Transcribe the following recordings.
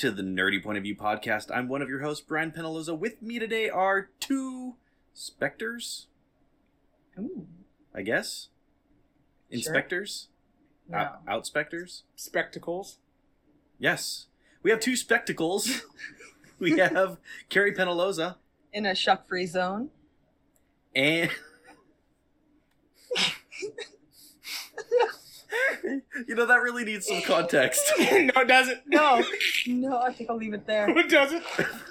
To the Nerdy Point of View podcast. I'm one of your hosts, Brian Penaloza. With me today are two specters, Ooh. I guess. Sure. Inspectors? No. Out, outspectors? spectacles. Yes. We have two spectacles. we have Carrie Penaloza In a shuck free zone. and. you know, that really needs some context. no, it doesn't. No. no, I think I'll leave it there. It doesn't.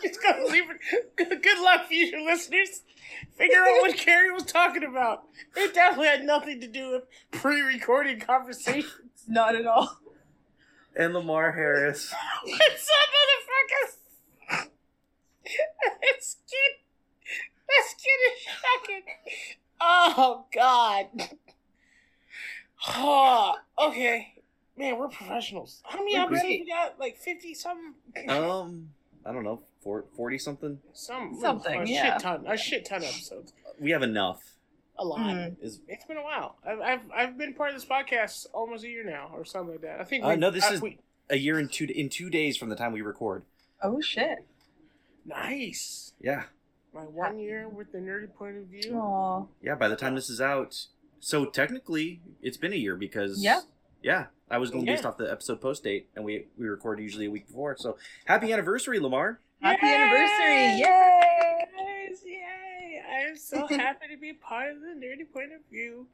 It's gonna leave it. Good, good luck, future listeners. Figure out what Carrie was talking about. It definitely had nothing to do with pre-recorded conversations. Not at all. and Lamar Harris. What's up, motherfuckers? Let's get, let's get. Oh God. Oh, okay. Man, we're professionals. How many We're episodes great. we got? Like fifty something. Um, I don't know, 40 something? Some Something, a yeah. shit ton, a shit ton of episodes, We have enough. a lot. Mhm. Is It's been a while. I've, I've I've been part of this podcast almost a year now, or something like that. I think. Uh, we- no, this I- is- we- a year and two in two days from the time we record. Oh shit. nice. Yeah. My one year with the nerdy point of view. Aw. Yeah, by the time this is out, so technically it's been a year because Yeah. yeah, I was going based Yeah. off the episode post date, and we we record usually a week before. So happy anniversary, Lamar! Happy Yay! anniversary! Yay! Yay! I'm so happy to be part of the nerdy point of view.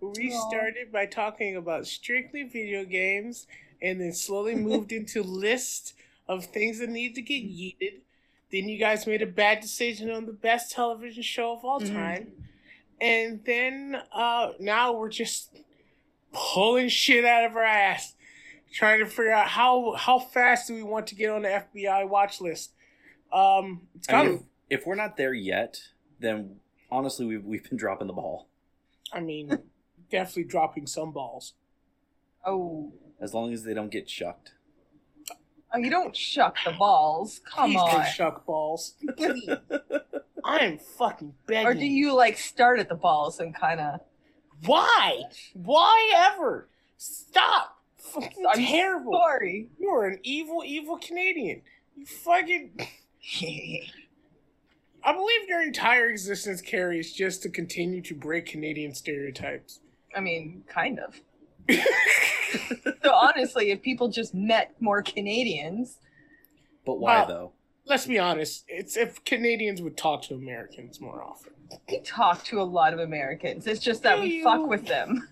We Aw. started by talking about strictly video games, and then slowly moved into list of things that need to get yeeted. Then you guys made a bad decision on the best television show of all Mhm. time, and then uh, now we're just pulling shit out of our ass, trying to figure out how how fast do we want to get on the FBI watch list. Um, it's I kind mean, of. if, if we're not there yet, then honestly we've we've been dropping the ball. I mean, definitely dropping some balls. Oh. As long as they don't get shucked. Oh, you don't shuck the balls. Come Please on. don't shuck balls. Please. I am fucking begging. Or do you like start at the balls and kind of? Why? Why ever? Stop. Fucking I'm terrible. Sorry. You're an evil, evil Canadian. You fucking. I believe your entire existence, Carrie, is just to continue to break Canadian stereotypes. I mean, kind of. So honestly, if people just met more Canadians, But why Well- though? Let's be honest. It's if Canadians would talk to Americans more often. we talk to a lot of Americans. It's just that we fuck with them.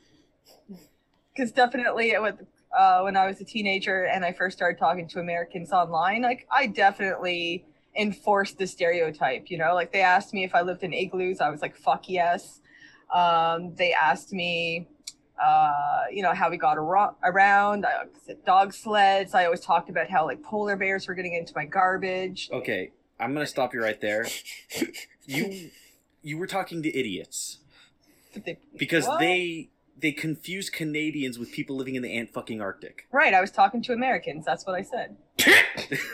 Because definitely, it was, uh, when I was a teenager and I first started talking to Americans online, like I definitely enforced the stereotype. You know, like they asked me if I lived in igloos, I was like, "Fuck yes." Um, they asked me, uh, you know, how we got aro- around. I dog sleds. I always talked about how like polar bears were getting into my garbage. Okay, I'm gonna stop you right there. You you were talking to idiots they- because What? they they confuse Canadians with people living in the ant fucking Arctic. Right, I was talking to Americans. That's what I said.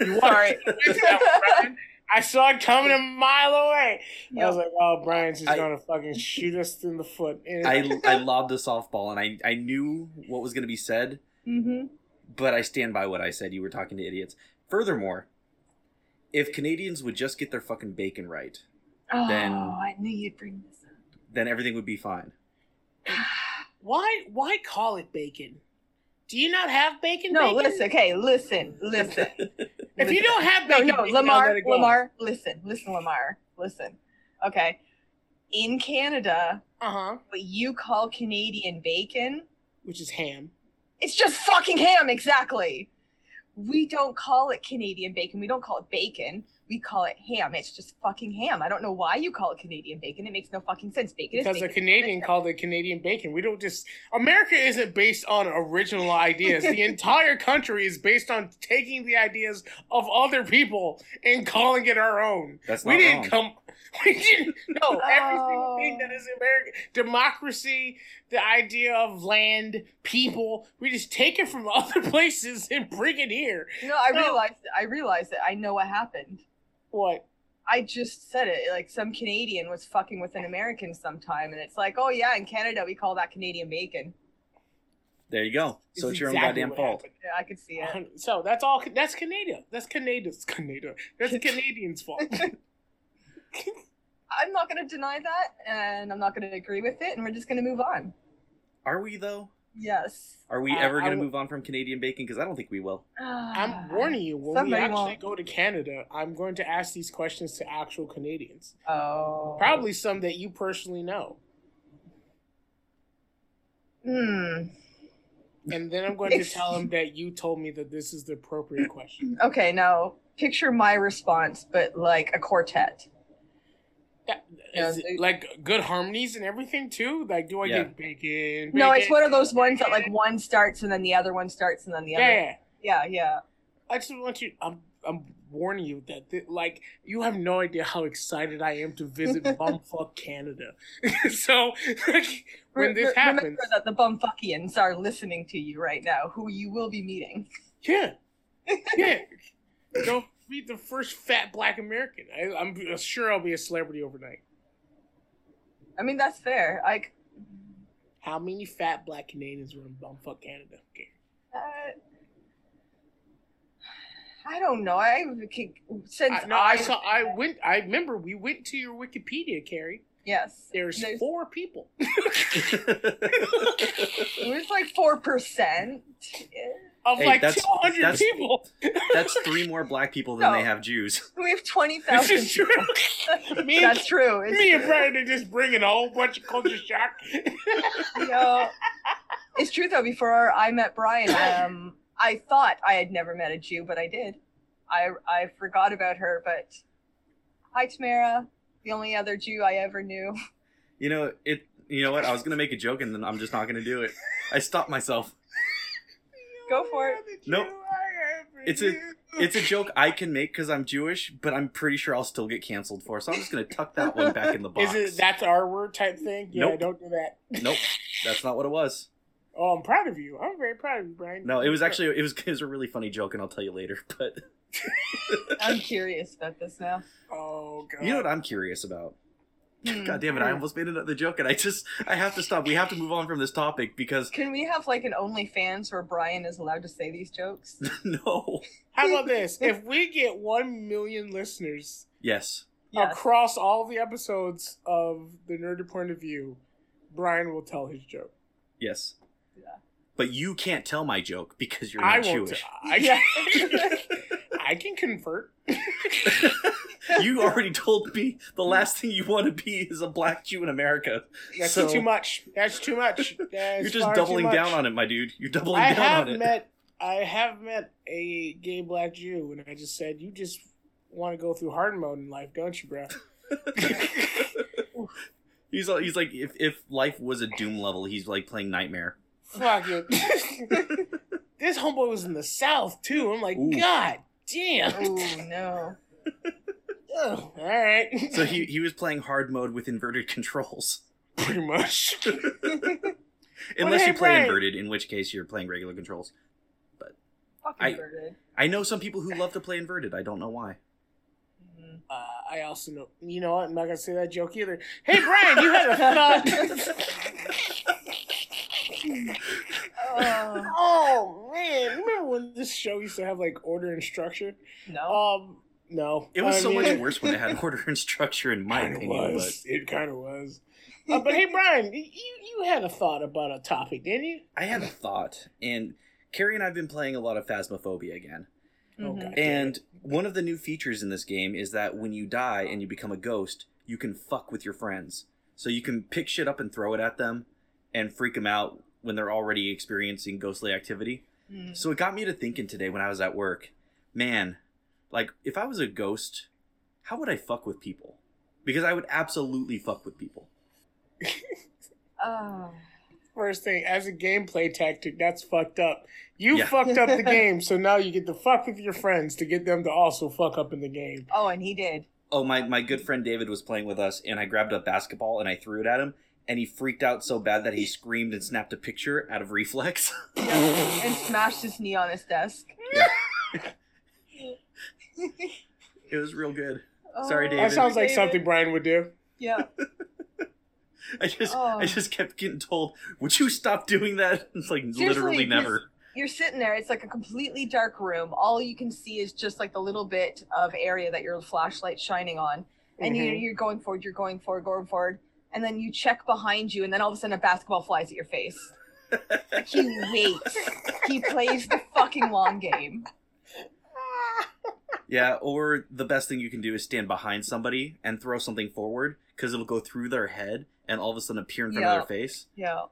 You Sorry. Brian. I saw it coming a mile away. I was like, "Oh, Brian's just gonna fucking shoot us in the foot." I I lobbed a softball and I I knew what was gonna be said, Mm-hmm. but I stand by what I said. You were talking to idiots. Furthermore, if Canadians would just get their fucking bacon right, Oh, Then- I knew you'd bring this up. then everything would be fine. why why call it bacon? Do you not have bacon? No, bacon? listen. Okay, listen, listen. If you don't have bacon, no, bacon, Lamar. Lamar, listen, listen, Lamar, listen. Okay, in Canada, Uh huh. what you call Canadian bacon, Which is ham. it's just fucking ham. Exactly. We don't call it Canadian bacon. We don't call it bacon. We call it ham. It's just fucking ham. I don't know why you call it Canadian bacon. It makes no fucking sense. Bacon Because is a bacon. Canadian called it Canadian bacon. We don't just America isn't based on original ideas. the entire country is based on taking the ideas of other people and calling it our own. That's we didn't wrong. come. We didn't know every single Oh. thing that is American democracy, the idea of land, people. We just take it from other places and bring it here. No, I No. realized. I realized it. I know what happened. What? I just said it. Like some Canadian was fucking with an American sometime, and it's like, oh yeah, in Canada we call that Canadian bacon. There you go. So It's it's your own goddamn fault. happened. Yeah, I could see it. So that's all. That's Canada. That's Canada's Canada. That's Canadians' fault. I'm not going to deny that, and I'm not going to agree with it, and we're just going to move on. Are we though? Yes. Are we I- ever going to w- move on from Canadian bacon? Because I don't think we will. I'm warning you. When we actually won't. go to Canada, I'm going to ask these questions to actual Canadians. Oh. Probably some that you personally know, Hmm. and then I'm going to tell them that you told me that this is the appropriate question. Okay, now picture my response, but like a quartet. That- Yeah, is it, like good harmonies and everything too. Like, do I Yeah. get bacon? No, it's one of those ones that like one starts and then the other one starts and then the Yeah, other. yeah. Yeah, yeah. I just want you. I'm I'm warning you that th- like you have no idea how excited I am to visit bumfuck Canada. so like, when this re- happens, remember that the bumfuckians are listening to you right now, who you will be meeting. yeah, yeah, don't be the first fat black American. I, I'm sure I'll be a celebrity overnight. I mean, that's fair. Like, How many fat black Canadians were in bumfuck Canada? Okay. uh, I don't know. I since I, no, I saw. I went. I remember we went to your Wikipedia, Carrie. yes. There's, There's- four people. It was like four percent. of Hey, like that's- 200 that's- people. That's three more black people than No. they have Jews. We have 20,000. This is true. me, and, That's true. It's, me and Brian are just bringing a whole bunch of culture shock. you know, it's true though. Before I met Brian, um, I thought I had never met a Jew, but I did. I I forgot about her, but hi Tamara, the only other Jew I ever knew. You know it. You know what? I was gonna make a joke and then I'm just not gonna do it. I stopped myself. Go for it. Nope. It's a- It's a joke I can make because I'm Jewish, but I'm pretty sure I'll still get canceled for. So I'm just gonna tuck that one back in the box. Is it that's our word type thing? Yeah, Nope. don't do that. Nope, that's not what it was. Oh, I'm proud of you. I'm very proud of you, Brian. No, it was actually it was it was a really funny joke, and I'll tell you later. But I'm curious about this now. Oh god. you know what I'm curious about? Hmm. God damn it! I almost made another joke, and I just I have to stop. We have to move on from this topic because Can we have like an OnlyFans where Brian is allowed to say these jokes? no. How about this? If we get one million listeners Yes. Yes. across all the episodes of the Nerd Point of View, Brian will tell his joke. Yes. Yeah. But you can't tell my joke because you're not won't. Jewish. I Yeah. can, I can convert. you already told me the last thing you want to be is a black Jew in America. That's So- too much. That's too much. That's You're just doubling down on it, my dude. You're doubling I down have on it. met. I have met a gay black Jew, and I just said, "You just want to go through hard mode in life, don't you, bro?" he's all- he's like if if life was a Doom level, he's like playing Nightmare. Fuck it. this homeboy was in the South too. I'm like, Ooh. God damn. Oh no. Ugh, all right. So he he was playing hard mode with inverted controls. pretty much. Unless you play Brian. inverted, in which case you're playing regular controls. But. Fucking I- birded. I know some people who love to play inverted. I don't know why. Mhm. Uh, I also know. You know what? I'm not gonna say that joke either. Hey, Brian, you had a thought. Oh, oh man, remember when this show used to have like order and structure? no. Um, no, It was I so mean, much worse when it had order and structure, in my Kinda opinion. was. It kind of was. Uh, but hey, Brian, you you had a thought about a topic, didn't you? I had a thought, and Carrie and I've been playing a lot of Phasmophobia again. Oh, Mhm. And one of the new features in this game is that when you die and you become a ghost, you can fuck with your friends. So you can pick shit up and throw it at them and freak them out when they're already experiencing ghostly activity. Mhm. So it got me to thinking today when I was at work, man, like if I was a ghost, how would I fuck with people? Because I would absolutely fuck with people. Oh. First thing, as a gameplay tactic, that's fucked up. You Yeah. fucked up the game, so now you get to fuck with your friends to get them to also fuck up in the game. Oh, and he did. Oh, my, my good friend David was playing with us, and I grabbed a basketball and I threw it at him, and he freaked out so bad that he screamed and snapped a picture out of reflex. and smashed his knee on his desk. It was real good. Sorry, Oh, David. That sounds like David. something Brian would do. Yeah. I just Oh. I just kept getting told, "Would you stop doing that?" It's like Seriously, literally never. You're sitting there. It's like a completely dark room. All you can see is just like the little bit of area that your flashlight's shining on, and you, Mhm. you're going forward. You're going forward, going forward, and then you check behind you, and then all of a sudden a basketball flies at your face. He waits. he plays the fucking long game. Yeah, or the best thing you can do is stand behind somebody and throw something forward because it'll go through their head and all of a sudden appear in front Yeah. of their face. Yeah,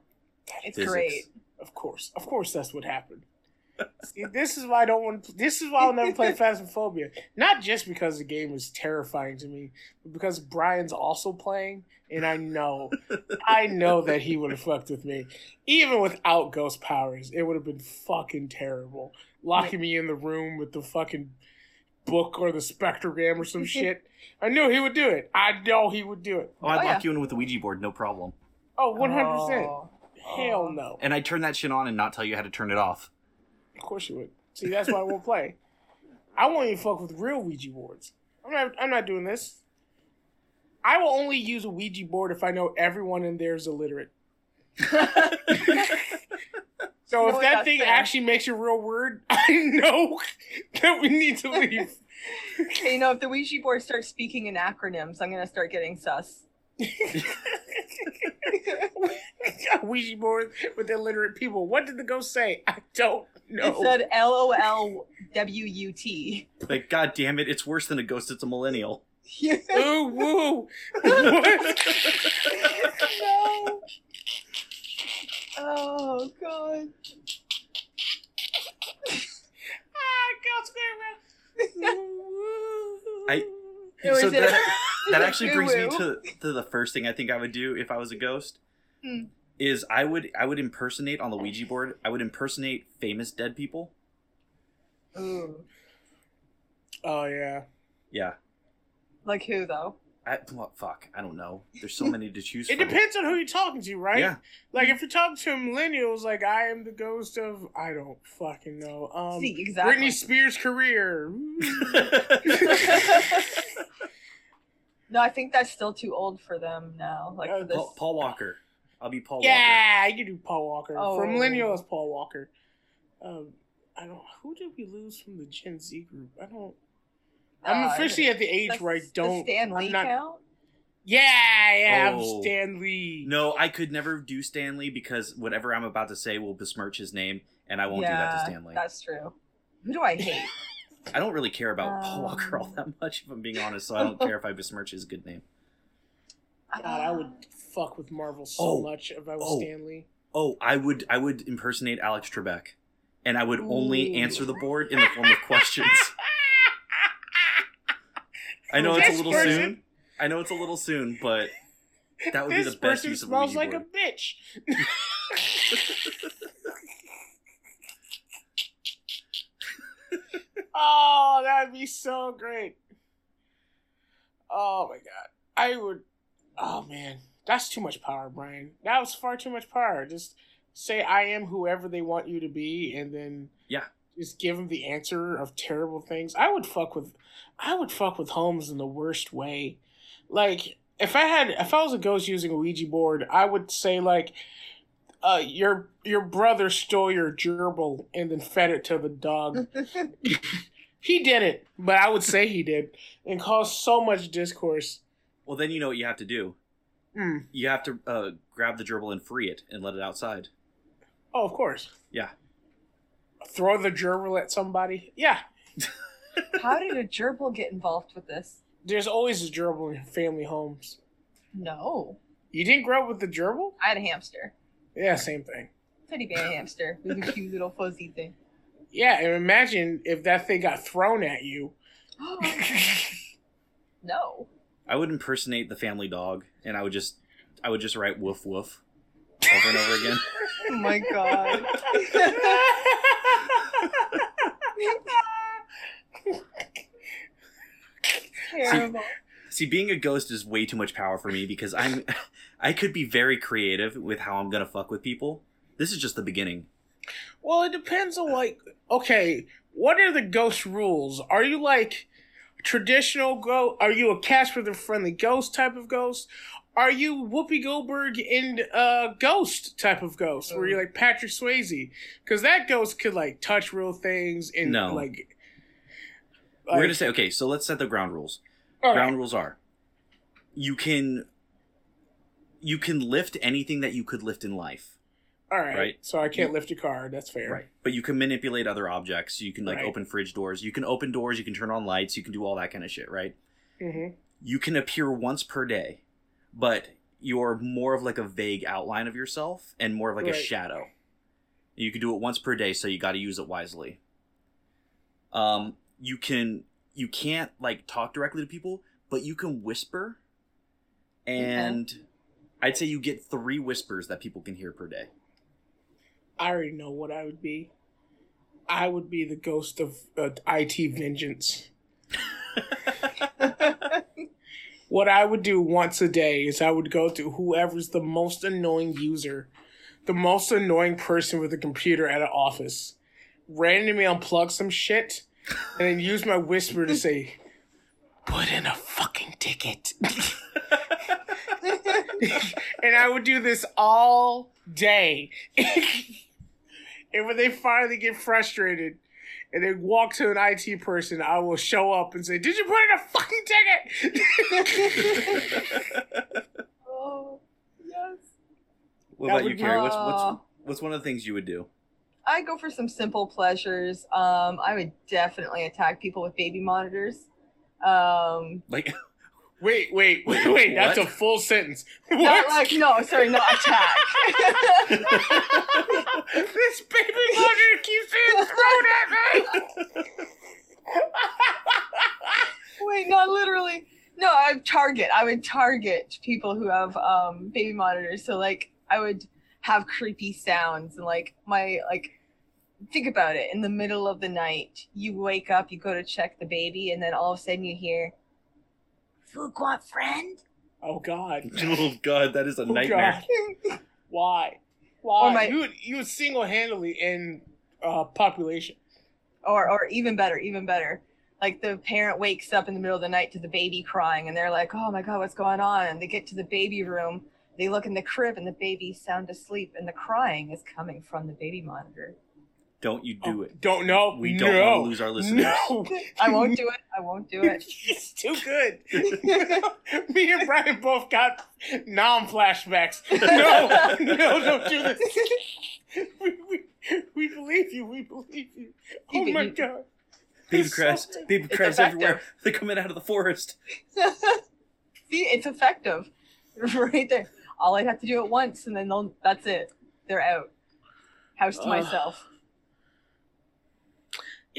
it's Physics. great. Of course, of course, that's what happened. See, this is why I don't want. This is why I'll never play Phasmophobia. Not just because the game is terrifying to me, but because Brian's also playing, and I know, I know that he would have fucked with me, even without ghost powers. It would have been fucking terrible, locking me in the room with the fucking book or the spectrogram or some shit. I knew he would do it. I know he would do it. Oh, I'd Oh, lock yeah. you in with the Ouija board, no problem. Oh, Oh, one hundred oh. percent. Oh. Hell no. And I'd turn that shit on and not tell you how to turn it off. Of course you would. See, that's why I won't play. I won't even fuck with real Ouija boards. I'm not. I'm not doing this. I will only use a Ouija board if I know everyone in there is illiterate. So know if that thing fair. actually makes a real word, I know that we need to leave. Okay, you know, if the Ouija board starts speaking in acronyms, I'm gonna start getting sus. Ouija board with illiterate people. What did the ghost say? I don't know. It said L O L W U T. Like, god damn it, it's worse than a ghost, it's a millennial. Ooh, woo. No. Oh god. ah, ghost I- It was so that, that actually brings me to, to the first thing I think I would do if I was a ghost. Hmm. Is I would I would impersonate on the Ouija board. I would impersonate famous dead people. Ooh. Oh yeah. Yeah. Like who though? I, well, fuck. I don't know. There's so many to choose It from. depends on who you're talking to, right? Yeah. Like if you're talking to millennials, like I am the ghost of I don't fucking know. Um See, exactly. Britney Spears' career. no, I think that's still too old for them now. Like Uh, for this. Paul, Paul Walker. I'll be Paul Walker. yeah, you can do Paul Walker. Oh. For millennials, Paul Walker. Um, I don't. Who did we lose from the Gen Z group? I don't. I'm Uh, officially at the age Does- where I don't. Stan Lee I'm not- count? Yeah, yeah, Oh. I'm Stan Lee. No, I could never do Stan Lee because whatever I'm about to say will besmirch his name, and I won't do that to Yeah, Stan Lee. That's true. Who do I hate? I don't really care about Paul Walker all Um. that much, if I'm being honest. So I don't care if I besmirch his good name. God, I would fuck with Marvel so Oh. much if I was Oh. Stan Lee. Oh, I would I would impersonate Alex Trebek, and I would only Ooh. answer the board in the form of questions. I know it's a little person- soon. I know it's a little soon, but that would be the best use of smells like a bitch. oh, that'd be so great. Oh my god. I would Oh man. That's too much power, Brian. That was far too much power. Just say I am whoever they want you to be and then Yeah. Just give them the answer of terrible things. I would fuck with I would fuck with homes in the worst way. Like if I had if I was a ghost using a Ouija board, I would say like uh your your brother stole your gerbil and then fed it to the dog. he did it, but I would say he did and caused so much discourse. Well, then you know what you have to do. Mm. You have to uh, grab the gerbil and free it and let it outside. Oh, of course. Yeah. Throw the gerbil at somebody. Yeah. How did a gerbil get involved with this? There's always a gerbil in family homes. No. You didn't grow up with the gerbil? I had a hamster. Yeah, same thing. Teddy bear hamster. It was a cute little fuzzy thing. Yeah, and imagine if that thing got thrown at you. no. I would impersonate the family dog, and I would just I would just write woof woof over and over again. Oh my god. Terrible. See, being a ghost is way too much power for me because I'm I could be very creative with how I'm gonna fuck with people. This is just the beginning. well, it depends on like okay, what are the ghost rules? Are you like traditional ghost? Are you a Casper the Friendly Ghost type of ghost? Are you Whoopi Goldberg in uh, Ghost type of ghost, where you're like Patrick Swayze? Because that ghost could like touch real things and No. like. We're gonna say okay. So let's set the ground rules. all right. Ground rules are: you can you can lift anything that you could lift in life, All right. right. So I can't lift a car. That's fair. Right. But you can manipulate other objects. You can like Right. open fridge doors. You can open doors. You can turn on lights. You can do all that kind of shit, right? Mm-hmm. You can appear once per day, but you're more of like a vague outline of yourself and more of like a shadow. You can do it once per day, so you got to use it wisely. Um, you can you can't like talk directly to people, but you can whisper, and I'd say you get three whispers that people can hear per day. I already know what I would be. I would be the ghost of uh, IT vengeance. What I would do once a day is I would go to whoever's the most annoying user, the most annoying person with a computer at an office, randomly unplug some shit, and then use my whisper to say, "Put in a fucking ticket." and I would do this all day. and when they finally get frustrated and then walk to an IT person, I will show up and say, Did you put in a fucking ticket? oh, yes. What That about you, would- Carrie? What's Uh, what's what's one of the things you would do? I go for some simple pleasures. Um, I would definitely attack people with baby monitors. Um, Like, wait, wait, wait, wait. That's a full sentence. not like no, sorry, not attack. this baby monitor keeps being thrown at me. Wait, not literally. No, I would target. I would target people who have um, baby monitors. So like, I would have creepy sounds and like my like. Think about it. In the middle of the night, you wake up, you go to check the baby, and then all of a sudden you hear, "Food want friend." oh God. oh god, that is a Oh, nightmare. God. Why? Why? Or my- you would you single handedly end uh, population. or or even better, even better. Like the parent wakes up in the middle of the night to the baby crying, and they're like, "Oh my god, what's going on?" And they get to the baby room, they look in the crib, and the baby's sound asleep, and the crying is coming from the baby monitor. Don't you do Oh, it. Don't know. We don't no. want to lose our listeners. No. I won't do it. I won't do it. it's too good. Me and Brian both got non flashbacks. No, no, don't do this. We, we, we believe you. We believe you. Oh You- my you- god. Baby It's crabs, so- baby It's crabs effective. everywhere. They're coming out of the forest. See, it's effective, right there. All I'd have to do it once, and then they'll. That's it. They're out. House to Ugh. myself.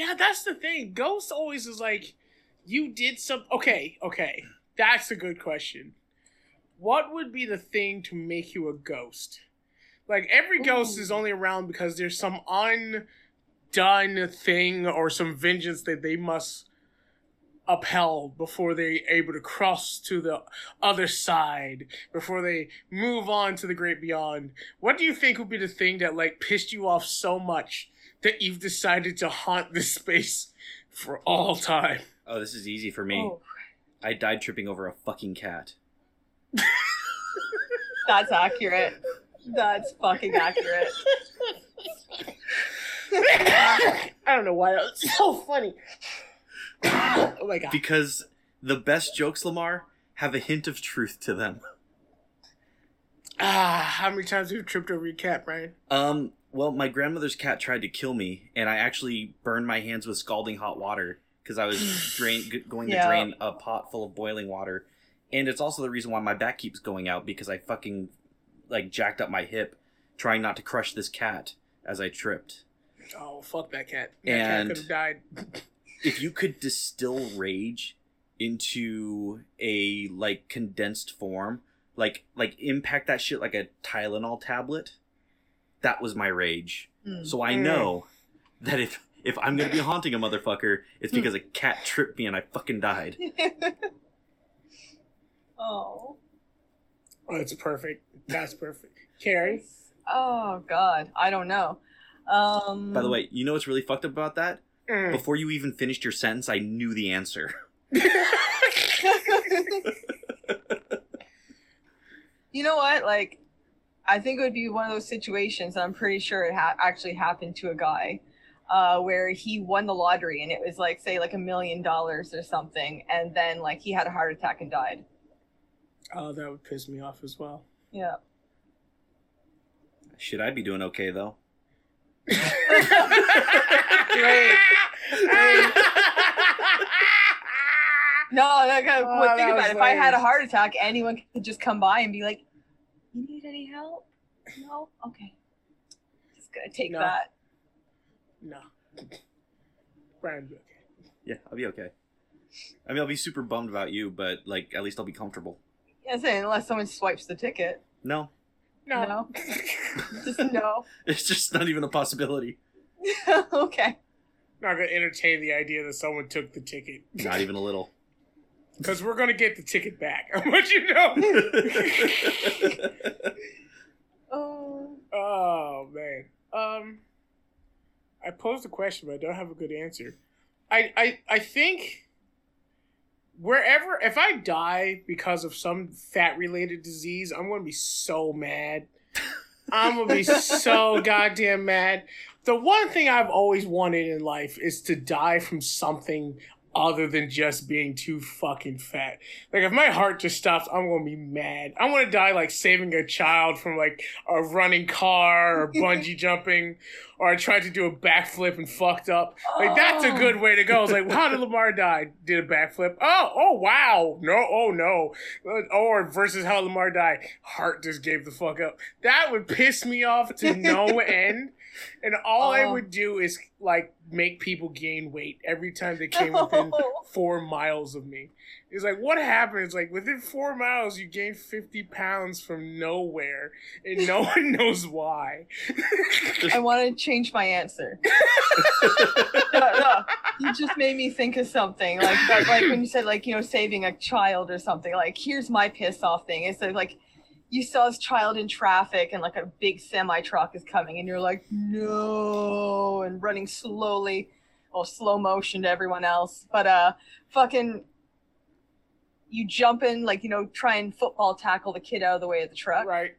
Yeah, that's the thing. Ghost always is like, you did some. Okay, okay. That's a good question. What would be the thing to make you a ghost? Like, every ghost Ooh. is only around because there's some undone thing or some vengeance that they must upheld before they're able to cross to the other side, before they move on to the great beyond. What do you think would be the thing that, like, pissed you off so much that you've decided to haunt this space for all time. Oh, this is easy for me. Oh, I died tripping over a fucking cat. that's accurate. That's fucking accurate. I don't know why that's so funny. oh my god. Because the best jokes, Lamar, have a hint of truth to them. Ah, how many times have you tripped over your cat, Brian? Um, well, my grandmother's cat tried to kill me, and I actually burned my hands with scalding hot water because I was drain, g- going to Yeah. drain a pot full of boiling water. And it's also the reason why my back keeps going out because I fucking like jacked up my hip trying not to crush this cat as I tripped. Oh, fuck that cat. That And- cat could have died. If you could distill rage into a like condensed form, like like impact that shit like a Tylenol tablet, that was my rage. Mm. So I know that if if I'm gonna be haunting a motherfucker, it's because a cat tripped me and I fucking died. oh. Oh, it's perfect. That's perfect. Carrie? Oh God, I don't know. Um, By the way, you know what's really fucked up about that? Mm. Before you even finished your sentence, I knew the answer. You know what? Like, I think it would be one of those situations. And I'm pretty sure it ha- actually happened to a guy. Uh, where he won the lottery and it was like say like a million dollars or something and then like he had a heart attack and died Oh, that would piss me off as well. yeah Should I be doing okay though? Great. No, like, Oh, think that about was it. If I had a heart attack, anyone could just come by and be like, "You need any help? No, okay. Just gonna take No. that." no. Brian, be okay. Yeah, I'll be okay. I mean, I'll be super bummed about you, but like, at least I'll be comfortable. Yeah, I'm saying unless someone swipes the ticket, No, No. No. just no. it's just not even a possibility. okay. Not gonna entertain the idea that someone took the ticket. Not even a little. Because we're gonna get the ticket back. I'll let you know. Oh. oh man. Um I posed a question, but I don't have a good answer. I I, I think wherever if I die because of some fat related disease, I'm gonna be so mad. I'm gonna be so goddamn mad. The one thing I've always wanted in life is to die from something other than just being too fucking fat. Like if my heart just stops, I'm gonna be mad. I want to die like saving a child from like a running car or bungee jumping, or I tried to do a backflip and fucked up. Like that's a Oh. good way to go. It's like how did Lamar die? Did a backflip? Oh, oh wow, no, oh no, Uh, or versus how Lamar died, heart just gave the fuck up. That would piss me off to no end. And all I Oh. would do is like make people gain weight every time they came within four miles of me. It's like what happens? Like within four miles, you gain fifty pounds from nowhere, and no one knows why. I want to change my answer. no, no, you just made me think of something like like when you said like you know saving a child or something. Like here's my piss off thing. It's like, like you saw this child in traffic and like a big semi truck is coming and you're like no and running slowly, or slow motion to everyone else. But uh, fucking. You jump in, like, you know, try and football tackle the kid out of the way of the truck right?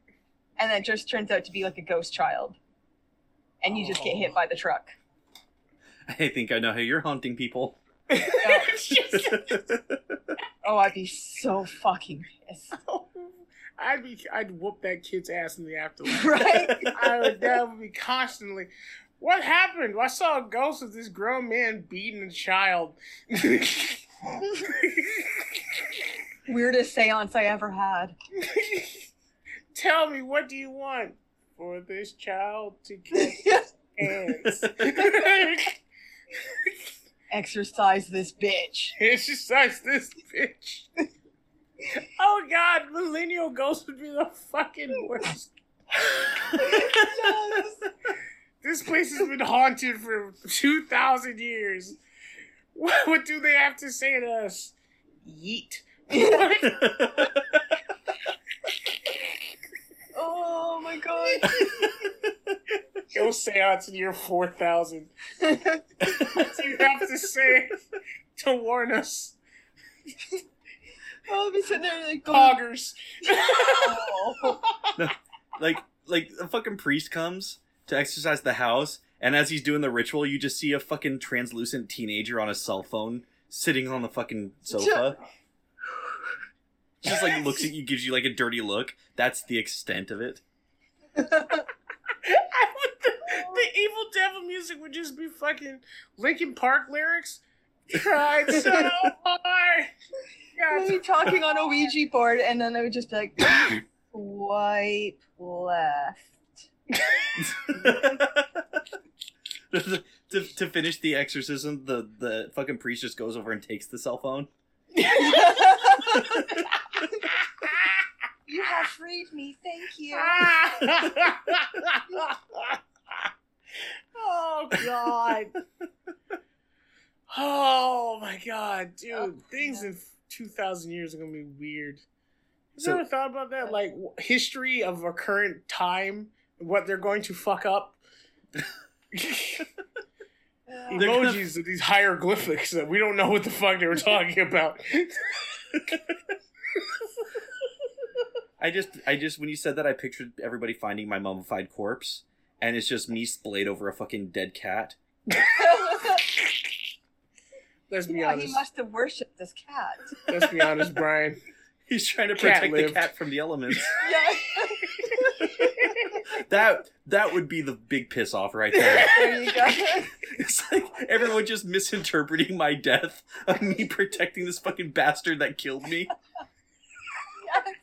and that just turns out to be like a ghost child and you just get hit by the truck I think I know how you're haunting people. It's oh i'd be so fucking pissed I'd be, I'd whoop that kid's ass in the afterlife. right I would, that would be constantly. What happened? I saw a ghost of this grown man beating a child. weirdest seance i ever had Tell me, what do you want for this child to get hands? exorcise this bitch Exorcise this bitch. Oh god, millennial ghosts would be the fucking worst. This place has been haunted for 2,000 years. What, what do they have to say to us? Yeet. oh my god Go seance in year 4,000. What do you have to say to warn us? I'll be sitting there like going, Poggers. oh. like, like a fucking priest comes to exorcise the house, and as he's doing the ritual, you just see a fucking translucent teenager on a cell phone sitting on the fucking sofa. Just like looks at you, gives you like a dirty look. That's the extent of it. I would, the, the evil devil music would just be fucking Linkin Park lyrics. Tried so hard. We'd be talking on a ouija board and then i would just be like swipe left to, to finish the exorcism, the, the fucking priest just goes over and takes the cell phone. you have freed me thank you oh god. Oh my god, dude. Oh, Things yeah. in 2000 years are going to be weird. Have So- you ever thought about that? Like w- history of a current time, what they're going to fuck up? They're gonna- Emojis of these hieroglyphics that we don't know what the fuck they were talking about. I just, I just, when you said that, I pictured everybody finding my mummified corpse, and it's just me splayed over a fucking dead cat. Let's be yeah, he must have worshipped this cat. Let's be honest, Brian. He's trying to Cat protect lived. the cat from the elements. Yeah. that that would be the big piss off right there. there you go. It's like everyone just misinterpreting my death of me protecting this fucking bastard that killed me. Yes.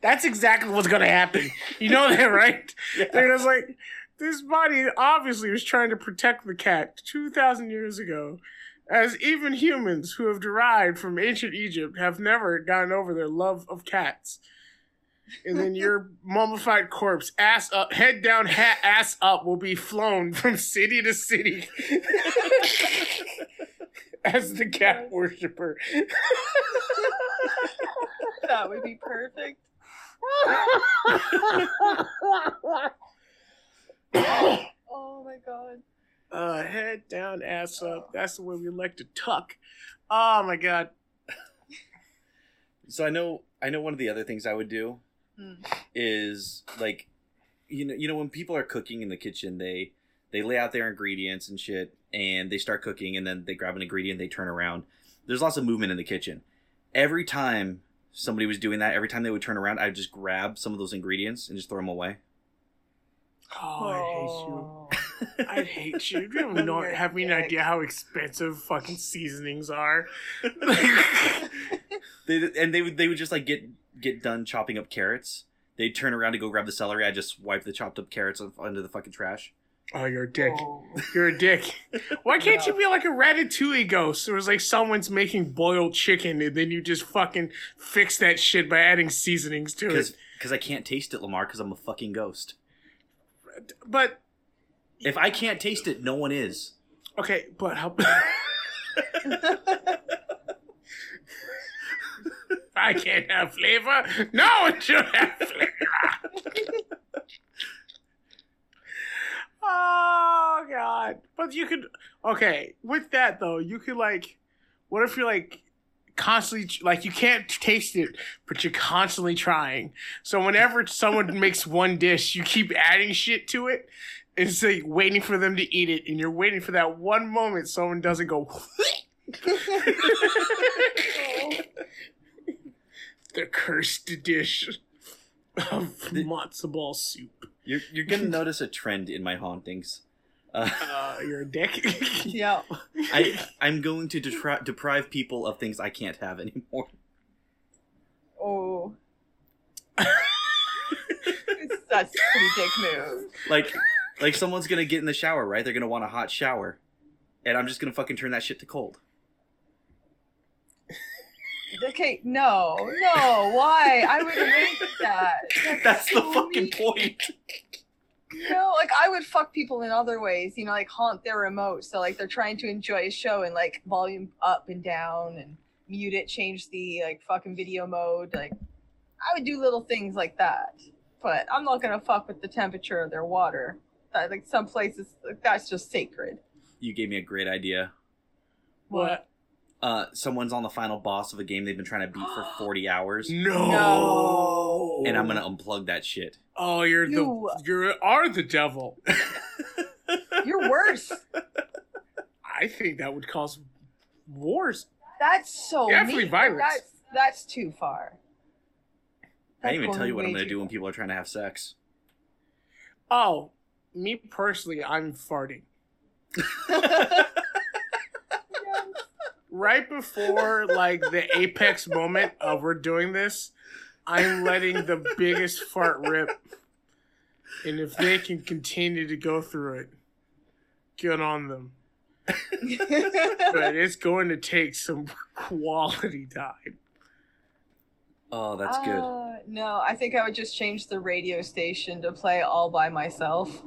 That's exactly what's gonna happen. You know that, right? They're just like, this body obviously was trying to protect the cat 2,000 years ago, as even humans who have derived from ancient Egypt have never gotten over their love of cats. And then your mummified corpse, ass up, head down, hat, ass up, will be flown from city to city as the cat worshiper. That would be perfect. Oh my god. Uh, head down, ass up. That's the way we like to tuck. Oh my god. So I know I know one of the other things I would do Hmm. is like you know you know when people are cooking in the kitchen they they lay out their ingredients and shit and they start cooking and then they grab an ingredient they turn around. There's lots of movement in the kitchen. Every time somebody was doing that, every time they would turn around, I'd just grab some of those ingredients and just throw them away. Oh, I hate you. I hate you. You don't know, have any idea how expensive fucking seasonings are. They and they would they would just like get get done chopping up carrots. They'd turn around to go grab the celery. I just wipe the chopped up carrots on- onto the fucking trash. oh, you're a dick. Oh. You're a dick. Why can't you be like a ratatouille ghost? It was like someone's making boiled chicken and then you just fucking fix that shit by adding seasonings to Because it. because I can't taste it, Lamar. Because I'm a fucking ghost. But If I can't taste it, no one is. okay, but how? I can't have flavor. No one should have flavor. oh god! But you could. Okay, with that though, you could like. What if you're like constantly like you can't taste it, but you're constantly trying. So whenever someone makes one dish, you keep adding shit to it. It's like waiting for them to eat it, and you're waiting for that one moment someone doesn't go. the cursed dish of The- matzo ball soup. You're you're gonna notice a trend in my hauntings. Uh, Uh, you're a dick. Yeah. I I'm going to detri- deprive people of things I can't have anymore. Oh. That's a pretty dick move. Like like someone's gonna get in the shower, right? They're gonna want a hot shower, and I'm just gonna fucking turn that shit to cold. Okay, no, no, why? I would hate that. That's the so fucking mean. point. No, like I would fuck people in other ways, you know, like haunt their remote. So like they're trying to enjoy a show and like volume up and down and mute it, change the like fucking video mode. Like I would do little things like that. But I'm not gonna fuck with the temperature of their water. That, like some places like, that's just sacred. You gave me a great idea. what? Uh, someone's on the final boss of a game they've been trying to beat for 40 hours, No. No. and I'm gonna unplug that shit. Oh, you're You- the you are the devil. You're worse. I think that would cause wars. That's so Definitely mean. violence. That's that's too far. I didn't even tell you what I'm going gonna do when people are trying to have sex. Oh, me personally, I'm farting. Right before like the apex moment of we're doing this, I'm letting the biggest fart rip. And if they can continue to go through it, good on them. But it's going to take some quality time. Oh, that's good. Uh, no, I think I would just change the radio station to play all by myself.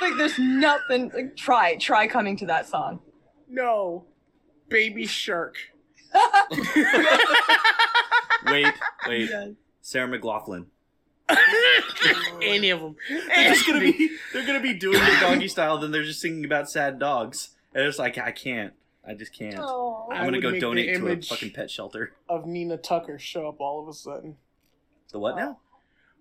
Like there's nothing. Like try try coming to that song. no, baby shark. Wait, wait. Yes. Sarah McLachlan. Any of them. They're just gonna be they're gonna be doing the doggy style, then they're just singing about sad dogs. And it's like I can't. I just can't. I I'm gonna go donate to a fucking pet shelter. Of Nina Tucker show up all of a sudden. The what now?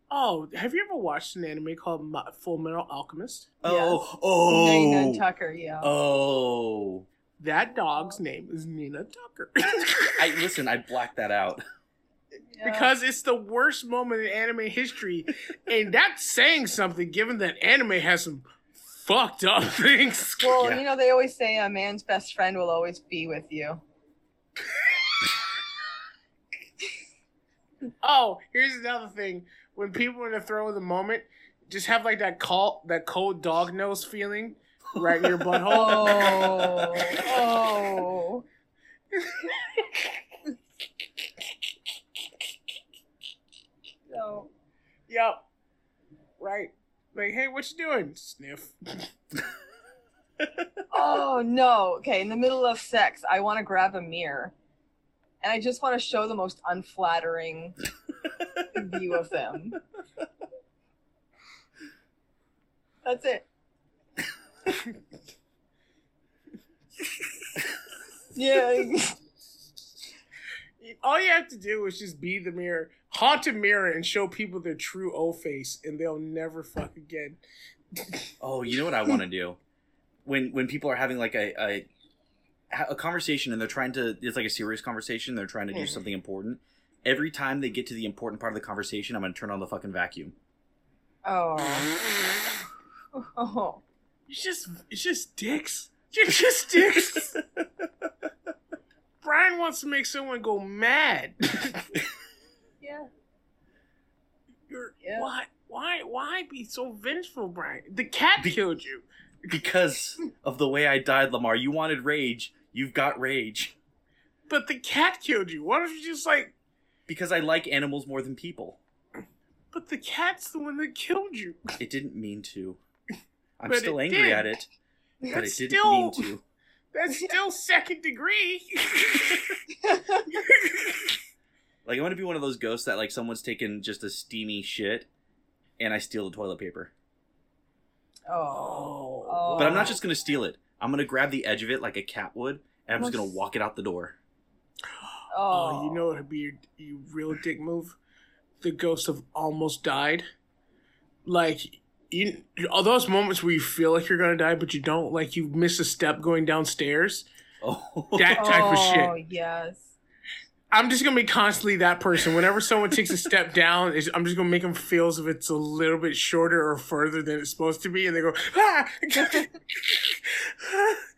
Oh, have you ever watched an anime called Fullmetal Alchemist? Oh, oh, Nina Tucker, yeah. oh. That dog's name is Nina Tucker. I listen. I blacked that out. Yeah. because it's the worst moment in anime history, and that's saying something given that anime has some fucked up things. Well, Yeah. you know, they always say a man's best friend will always be with you. Oh, here's another thing: when people are in the throw of the moment, just have like that call, that cold dog nose feeling right in your butthole. Oh, oh. No. Yep. Right. Like, hey, what you doing? Sniff. Oh no. Okay, in the middle of sex, I want to grab a mirror. And I just want to show the most unflattering view of them. That's it. yeah. All you have to do is just be the mirror, haunt a mirror, and show people their true O face, and they'll never fuck again. Oh, you know what I want to do? When when people are having like a, a a conversation and they're trying to it's like a serious conversation, they're trying to do Mhm. something important. Every time they get to the important part of the conversation, I'm gonna turn on the fucking vacuum. Oh. Oh. It's just, it's just dicks. You're just dicks. Brian wants to make someone go mad. Yeah. You're, Yeah. Why, why, why be so vengeful, Brian? The cat Be- killed you. Because of the way I died, Lamar. You wanted rage. You've got rage. But the cat killed you. What if you just like, Because I like animals more than people. but the cat's the one that killed you. It didn't mean to. I'm But still it angry did. at it, but That's it didn't still, mean to. That's still second degree. Like I want to be one of those ghosts that like someone's taken just a steamy shit, and I steal the toilet paper. Oh. Oh. But I'm not oh. just gonna steal it. I'm gonna grab the edge of it like a cat would, and I'm just gonna walk it out the door. Oh, you know it would be your, your real dick move? The ghost of almost died. Like you, all those moments where you feel like you're gonna die, but you don't. Like you miss a step going downstairs. Oh, That type of shit. Oh, yes. I'm just gonna be constantly that person. Whenever someone takes a step down, is- I'm just gonna make them feel as if it's a little bit shorter or further than it's supposed to be, and they go, ah!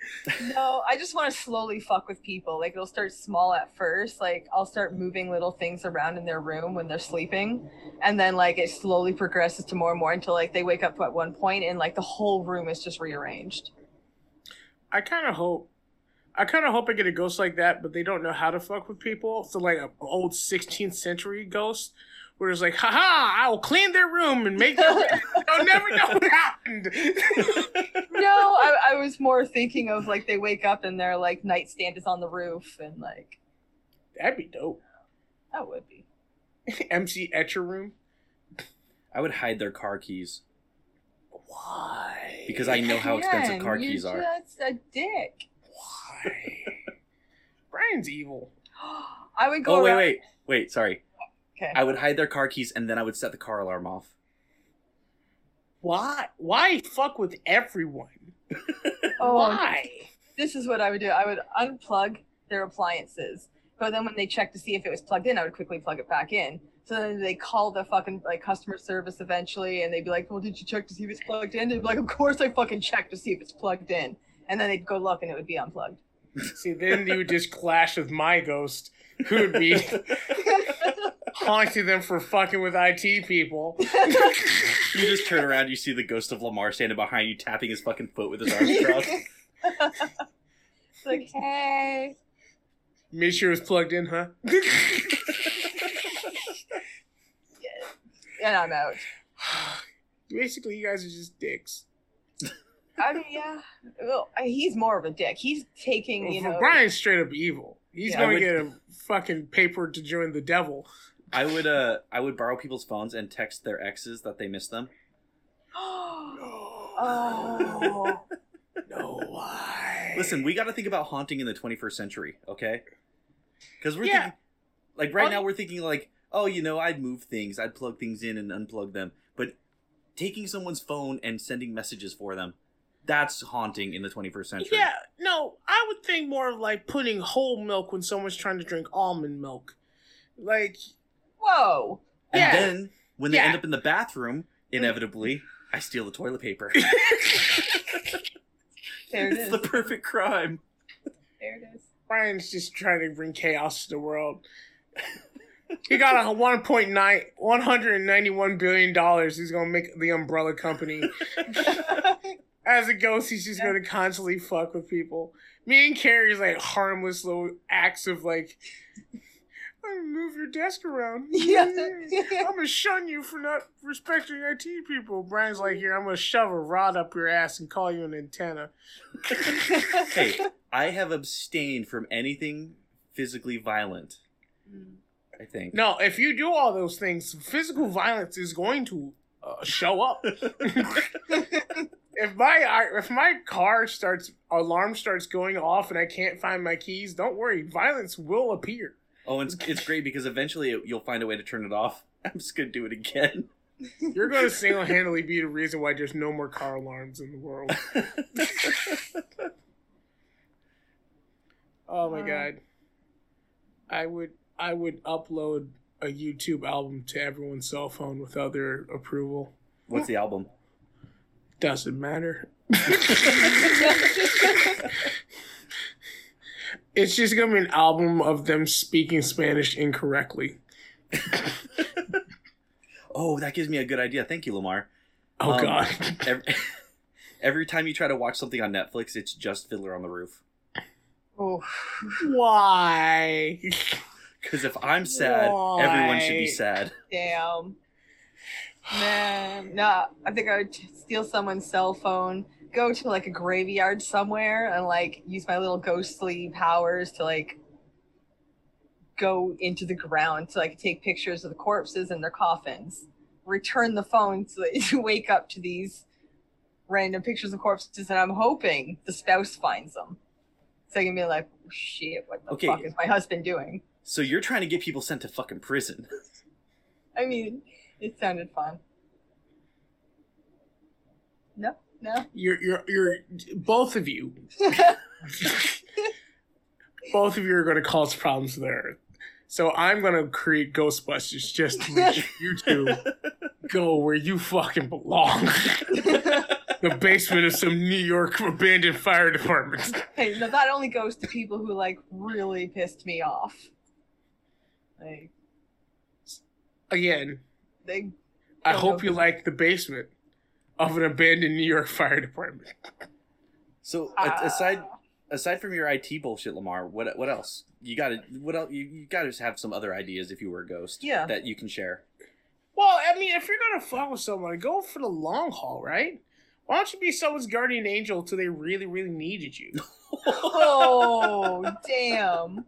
No, I just want to slowly fuck with people. Like it'll start small at first. Like I'll start moving little things around in their room when they're sleeping, and then like it slowly progresses to more and more until like they wake up at one point and like the whole room is just rearranged. I kind of hope. I kind of hope I get a ghost like that, but they don't know how to fuck with people. So like an old 16th century ghost, where it's like, haha, I will clean their room and make their bed. They'll never know what happened. No, I, I was more thinking of like they wake up and their like nightstand is on the roof and like That'd be dope. that would be. MC Escher room. I would hide their car keys Why? because I know how expensive car you're keys are. That's a dick. Why? Brian's evil. I would go. Oh wait, around- wait, wait. Sorry. Okay. I would hide their car keys and then I would set the car alarm off. Why? Why fuck with everyone? Oh, Why? this is what I would do. I would unplug their appliances, but then when they checked to see if it was plugged in, I would quickly plug it back in. So then they call the fucking like customer service eventually, and they'd be like, "Well, did you check to see if it's plugged in?" They'd be like, "Of course I fucking checked to see if it's plugged in," and then they'd go look, and it would be unplugged. See, then you would just clash with my ghost, who would be haunting them for fucking with IT people. You just turn around, you see the ghost of Lamar standing behind you, tapping his fucking foot with his arms crossed. it's like, hey, Made sure it was plugged in, huh? and I'm out. Basically, you guys are just dicks. I mean, yeah. Well, he's more of a dick. He's taking, you know. Brian's straight up evil. He's Yeah. going to get a fucking paper to join the devil. I would uh I would borrow people's phones and text their exes that they miss them. oh. No, why? Listen, we got to think about haunting in the 21st century, okay? Because we're Yeah. thinking, like right now, we're thinking like, oh, you know, I'd move things, I'd plug things in and unplug them, but taking someone's phone and sending messages for them, that's haunting in the 21st century. Yeah, no, I would think more of like putting whole milk when someone's trying to drink almond milk. Like, Whoa. And Yeah. then when they Yeah. end up in the bathroom, inevitably, I steal the toilet paper. There it it's is. the perfect crime. There it is. Brian's just trying to bring chaos to the world. he got a 1.9 191 billion dollars he's going to make the umbrella company. As a ghost, he's just Yeah. going to constantly fuck with people. Me and Carrie's like harmless little acts of like I'm gonna move your desk around. Yeah. I'm gonna shun you for not respecting IT people. Brian's like, here, I'm gonna shove a rod up your ass and call you an antenna. Hey, I have abstained from anything physically violent. I think. No, if you do all those things, physical violence is going to uh, show up. if my if my car starts alarm starts going off and I can't find my keys, don't worry, violence will appear. Oh, and it's, it's great because eventually it, you'll find a way to turn it off. I'm just gonna do it again. You're going to single handedly be the reason why there's no more car alarms in the world. Oh my Wow. god. I would I would upload a YouTube album to everyone's cell phone without their approval. What's the album? Doesn't matter. It's just gonna be an album of them speaking Spanish incorrectly. Oh, that gives me a good idea. Thank you, Lamar. Oh Um, god. Every, every time you try to watch something on Netflix, it's just Fiddler on the Roof. Oh, Why? Because if I'm sad, everyone should be sad. damn. Man, nah. I think I would steal someone's cell phone, go to like a graveyard somewhere, and like use my little ghostly powers to like go into the ground to like take pictures of the corpses and their coffins. Return the phone so that you wake up to these random pictures of corpses, and I'm hoping the spouse finds them. So I can be like, oh, shit, what the Okay. fuck is my husband doing? So you're trying to get people sent to fucking prison. I mean, it sounded fun. No, no. You're you're you're both of you. both of you are gonna cause problems there. So I'm gonna create Ghostbusters just to make you two go where you fucking belong. the basement of some New York abandoned fire department. hey, no, that only goes to people who like really pissed me off. Like Again, they, I hope you like the basement of an abandoned New York fire department. So a- ah. aside aside from your IT bullshit, Lamar, what what else? You got to what else? You, you got to have some other ideas if you were a ghost. Yeah. That you can share. Well, I mean, if you're gonna fuck with someone, go for the long haul, right? Why don't you be someone's guardian angel till they really, really needed you? oh damn!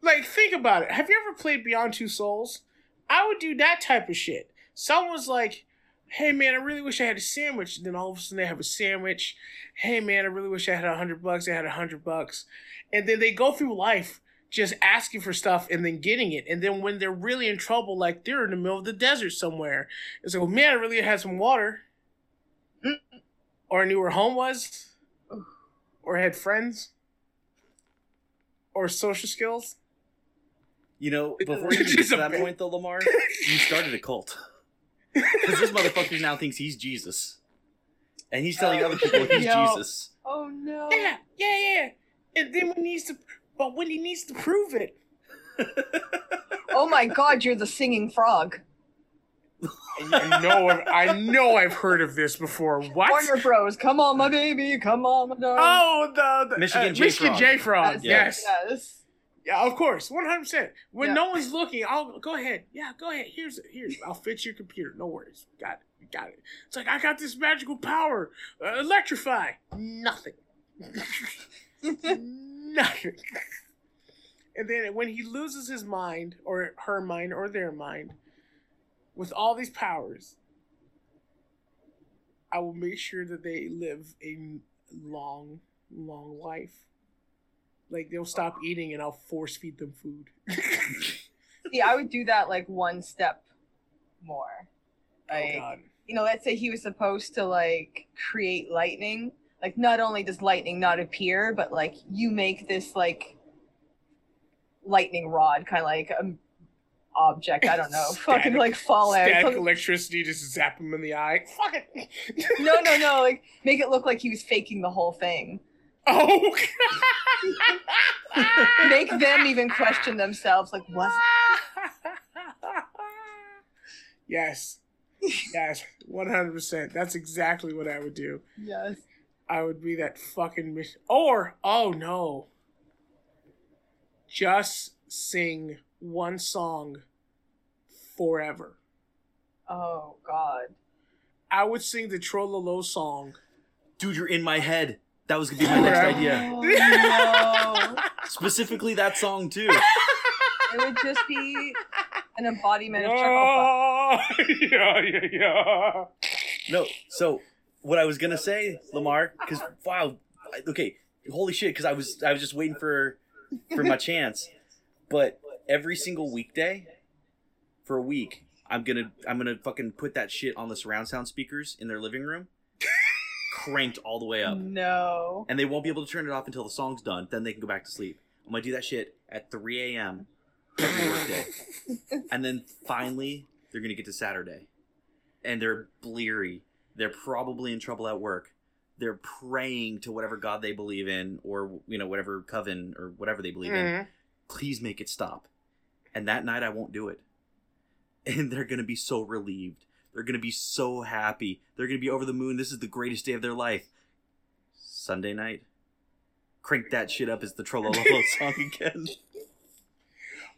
like, think about it. Have you ever played Beyond Two Souls? I would do that type of shit. Someone's like, "Hey man, I really wish I had a sandwich." And then all of a sudden they have a sandwich. Hey man, I really wish I had a hundred bucks. They had a hundred bucks, and then they go through life just asking for stuff and then getting it. And then when they're really in trouble, like they're in the middle of the desert somewhere, it's like, oh, man, I really had some water. Mm-hmm. or I knew where home was. Or had friends. Or social skills. You know, before you get to that point, though, Lamar, you started a cult because this motherfucker now thinks he's Jesus, and he's telling other people he's Yo. Jesus. Oh no! Yeah, yeah, yeah. And then when he needs to, but when he needs to prove it, Oh my God! You're the singing frog. I know, I've, I know, I've heard of this before. What? Warner Bros. Come on, my baby. Come on, my darling. Oh, the, the Michigan uh, J Michigan Frog. J Frog. Yes, Yes. Yes. Yeah, of course, one hundred percent. When Yeah. no one's looking, I'll go ahead. Yeah, go ahead. Here's here's. I'll fix your computer. No worries. Got it. You Got it. It's like I got this magical power. Uh, electrify. Nothing. Nothing. And then when he loses his mind, or her mind, or their mind, with all these powers, I will make sure that they live a long, long life. Like they'll stop eating and I'll force feed them food. See, I would do that like one step more. oh god. you know, let's say he was supposed to like create lightning. Like, not only does lightning not appear, but like you make this like lightning rod, kind of like um object. I don't know, fucking like fall out. Static Something- electricity just zap him in the eye. Fuck it. No, no, no. Like, make it look like he was faking the whole thing. Oh. Make them even question themselves. Like, was yes. Yes. One hundred percent. That's exactly what I would do. yes. I would be that fucking mission. Or oh no. Just sing one song forever. Oh God. I would sing the Trololo song. Dude, you're in my head. That was gonna be my next idea. Oh no. Specifically that song too. It would just be an embodiment of chuckle. Oh, yeah, yeah, yeah. No, so what I was gonna say, Lamar, because wow, okay, holy shit, because I was I was just waiting for for my chance, but every single weekday for a week, I'm gonna I'm gonna fucking put that shit on the surround sound speakers in their living room, cranked all the way up, No. and they won't be able to turn it off until the song's done. Then they can go back to sleep. I'm gonna do that shit at 3 a.m. every workday. And then finally, they're going to get to Saturday. And they're bleary. They're probably in trouble at work. They're praying to whatever God they believe in, or, you know, whatever coven or whatever they believe in. Mhm. Please make it stop. And that night, I won't do it. And they're going to be so relieved. They're going to be so happy. They're going to be over the moon. This is the greatest day of their life. Sunday night. Crank that shit up as the Trololo song again.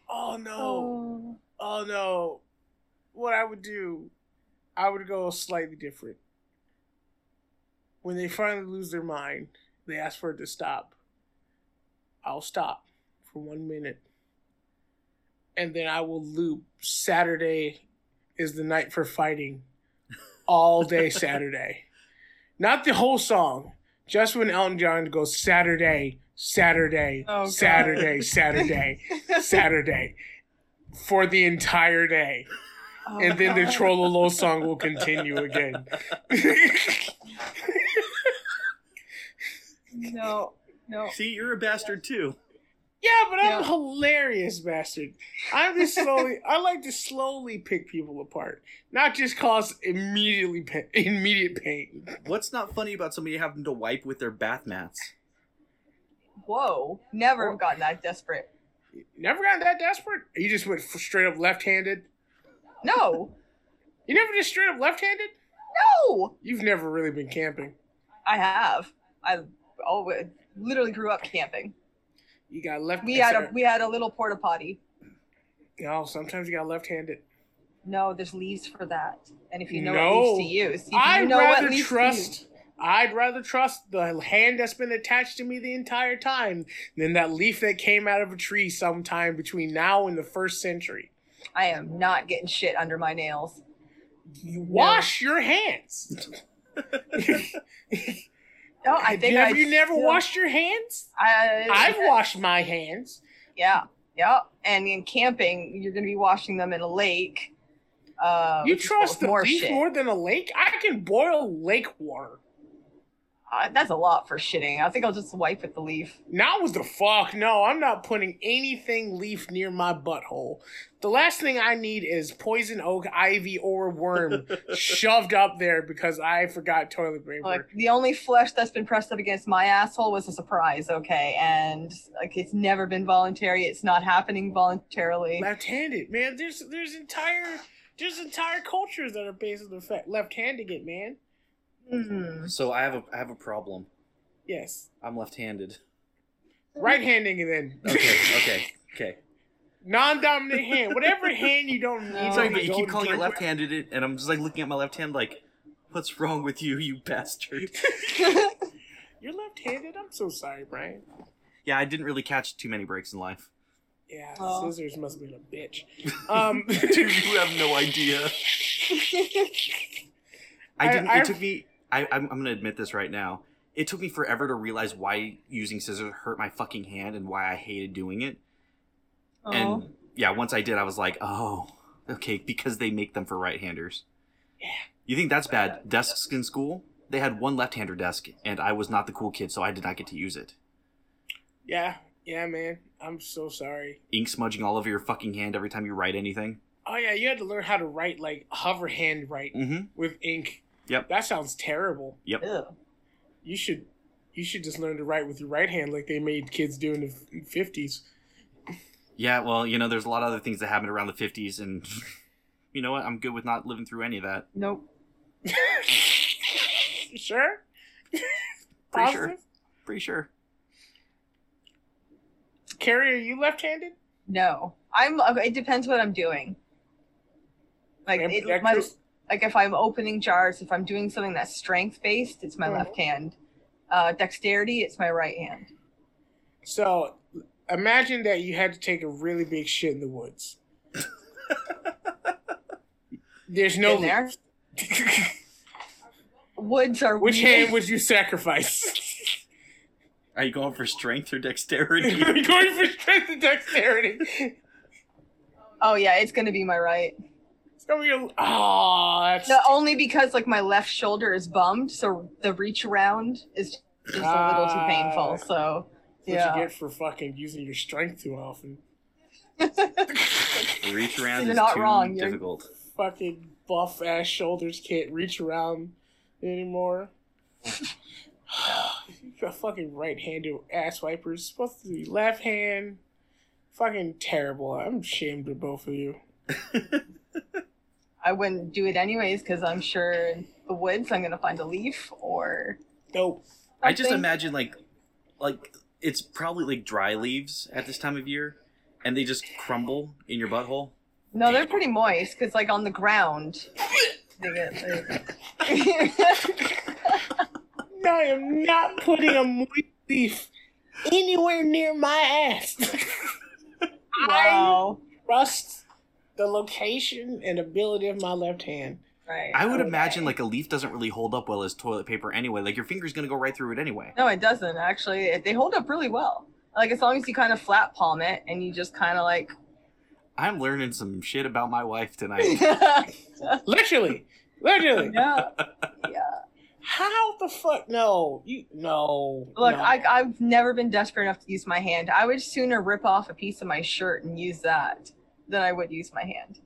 Oh no. Oh. Oh no. What I would do, I would go slightly different. When they finally lose their mind, they ask for it to stop. I'll stop for one minute. And then I will loop Saturday is the night for fighting all day Saturday. Not the whole song. Just when Elton John goes Saturday, Saturday, Oh, Saturday, Saturday, Saturday for the entire day. Oh, And then the God. Trololo song will continue again. No. No. See, you're a bastard too. Yeah, but I'm Yeah. a hilarious bastard. I'm just slowly. I like to slowly pick people apart, not just cause immediately pa- immediate pain. What's not funny about somebody having to wipe with their bath mats? Whoa. Never have gotten that desperate. Never got that desperate. You just went straight up left-handed. No. You never just straight up left-handed. No. You've never really been camping. I have. I oh, literally grew up camping. You got left. We had a we had a little porta potty. You know, sometimes you got left-handed. No, there's leaves for that. And if you know No. what leaves to use, if you I'd know rather trust. I'd rather trust the hand that's been attached to me the entire time than that leaf that came out of a tree sometime between now and the first century. I am not getting shit under my nails. You wash your hands. No, I think Have I you never still- washed your hands? I, I've washed my hands. Yeah, yeah. And in camping, you're going to be washing them in a lake. Uh, you trust the leaf shit. more than a lake? I can boil lake water. Uh, that's a lot for shitting. I think I'll just wipe with the leaf. Now what the fuck? No, I'm not putting anything leaf near my butthole. The last thing I need is poison oak, ivy, or worm shoved up there because I forgot toilet paper. Like the only flesh that's been pressed up against my asshole was a surprise. Okay, and like it's never been voluntary. It's not happening voluntarily. left-handed, man. There's there's entire there's entire cultures that are based on the fact left-handed it, man. Hmm. So I have a I have a problem. Yes, I'm left-handed. right-handing it then. Okay, okay, okay. Non-dominant hand, whatever hand you don't need. No. Sorry, but you keep calling it left-handed, and I'm just like looking at my left hand, like, what's wrong with you, you bastard? You're left-handed. I'm so sorry, Brian. Yeah, I didn't really catch too many breaks in life. Yeah, Oh. scissors must have been a bitch. Um, Dude, you have no idea. I I- didn't. I- it took me. I, I'm, I'm gonna admit this right now. it took me forever to realize why using scissors hurt my fucking hand and why I hated doing it. Oh. And yeah, once I did, I was like, oh, okay, because they make them for right-handers. Yeah. You think that's bad? Desks in school, they had one left-hander desk, and I was not the cool kid, so I did not get to use it. Yeah, yeah, man. I'm so sorry. Ink smudging all over your fucking hand every time you write anything. Oh yeah, you had to learn how to write like hover hand write Mm-hmm. with ink. Yep. That sounds terrible. Ew. You should you should just learn to write with your right hand like they made kids do in the fifties. Yeah, well, you know, there's a lot of other things that happened around the 50s, and you know what? I'm good with not living through any of that. Nope. sure? Pretty sure. Pretty sure. Carrie, are you left handed? No. I'm. okay, It depends what I'm doing. Like it, my, Ambidextrous? Like if I'm opening jars, if I'm doing something that's strength based, it's my Mhm. left hand. Uh, dexterity, it's my right hand. So imagine that you had to take a really big shit in the woods. There's no In there? Woods are Which weird. hand would you sacrifice? Are you going for strength or Are dexterity? you going for strength and dexterity? Oh yeah, it's gonna be my right. It's gonna be a oh, that's No, only because like my left shoulder is bummed, so the reach around is just a little too Ah. painful. So what yeah. you get for fucking using your strength too often. Reach around You're is not too wrong, you're- difficult. Fucking buff ass shoulders can't reach around anymore. you got fucking right handed ass wipers. Supposed to be left hand. Fucking terrible. I'm ashamed of both of you. I wouldn't do it anyways because I'm sure in the woods I'm gonna find a leaf or. Nope. I just something. imagine like, like it's probably like dry leaves at this time of year, and they just crumble in your butthole. No, they're pretty moist because like on the ground. They get, I am not putting a moist leaf anywhere near my ass. I wow. trust the location and ability of my left hand. Right. I would okay. imagine like a leaf doesn't really hold up well as toilet paper anyway. Like your finger's gonna go right through it anyway. No, it doesn't actually. It- They hold up really well. Like as long as you kind of flat palm it and you just kind of like. I'm learning some shit about my wife tonight. Literally. Literally. Yeah. Yeah. How the fuck? No. You no. Look, no. I, I've never been desperate enough to use my hand. I would sooner rip off a piece of my shirt and use that than I would use my hand.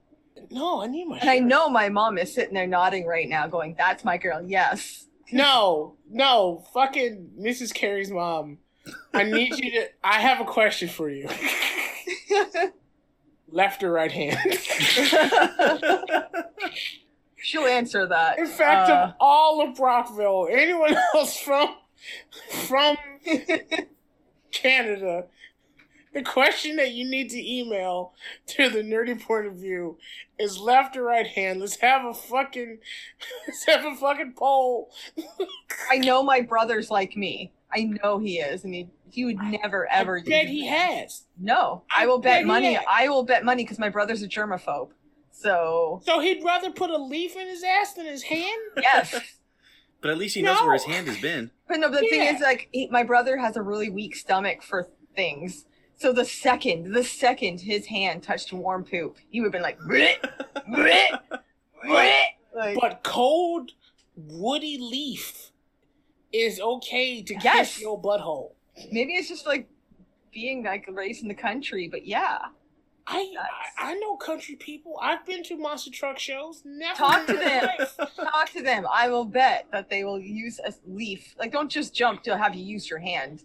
no. I need my. And I know my mom is sitting there nodding right now, going, "That's my girl." Yes. No, no, fucking Mrs. Carrie's mom. I need you to. I have a question for you. Left or right hand? She'll answer that. In fact, Uh, of all of Brockville, anyone else from from Canada, the question that you need to email to the nerdy point of view is left or right hand. Let's have a fucking let's have a fucking poll. I know my brother's like me. I know he is, and he he would never ever. I bet he it. has. No, I I will bet bet money. I will bet money because my brother's a germaphobe. So So he'd rather put a leaf in his ass than his hand? yes. but at least he knows where his hand has been. But no, but the thing is, like, he, my brother has a really weak stomach for things. So the second, the second his hand touched warm poop, he would have been like, "Bleh, bleh, bleh." like But cold, woody leaf is okay to Yes. kiss your butthole. maybe it's just like being like raised in the country. But yeah, I, I I know country people. I've been to monster truck shows. Never Talk to them. talk to them. I will bet that they will use a leaf. Like, don't just jump to have you use your hand.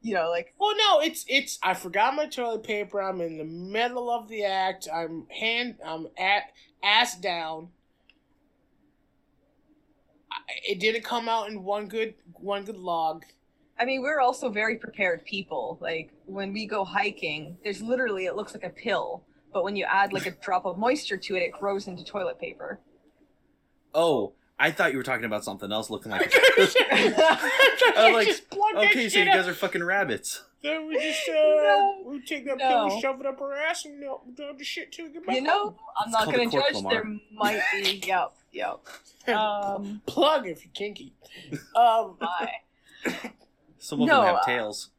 You know, like Well, no, it's it's. I forgot my toilet paper. I'm in the middle of the act. I'm hand. I'm at ass down. I- It didn't come out in one good one good log. I mean, we're also very prepared people. Like when we go hiking, there's literally it looks like a pill, but when you add like a drop of moisture to it, it grows into toilet paper. Oh, I thought you were talking about something else looking like. I I'm like, just plug that okay, so shit you up. guys are fucking rabbits. Then we just uh, No. we take that No. pill, shove it up our ass, and you know, do the shit too. Get back You know, home. I'm It's not called gonna a cork judge. lamar. There might be. Yep, yep. Um, plug if you're kinky. Um, bye. Some of No, them have uh, tails.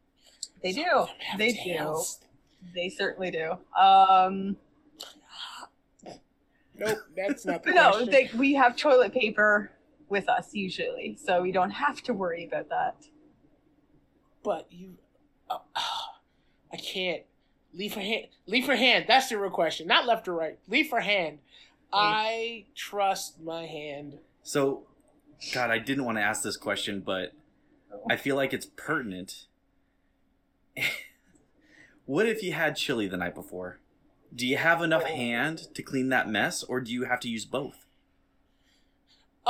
They do. They tails. do. They certainly do. Um, Nope, that's not the no, question. they, we have toilet paper with us usually, so we don't have to worry about that. But you, uh, I can't. Leave her hand. Leave her hand. That's the real question. Not left or right. Leave her hand. I trust my hand. So, God, I didn't want to ask this question, but I feel like it's pertinent. what if you had chili the night before? Do you have enough hand to clean that mess, or do you have to use both?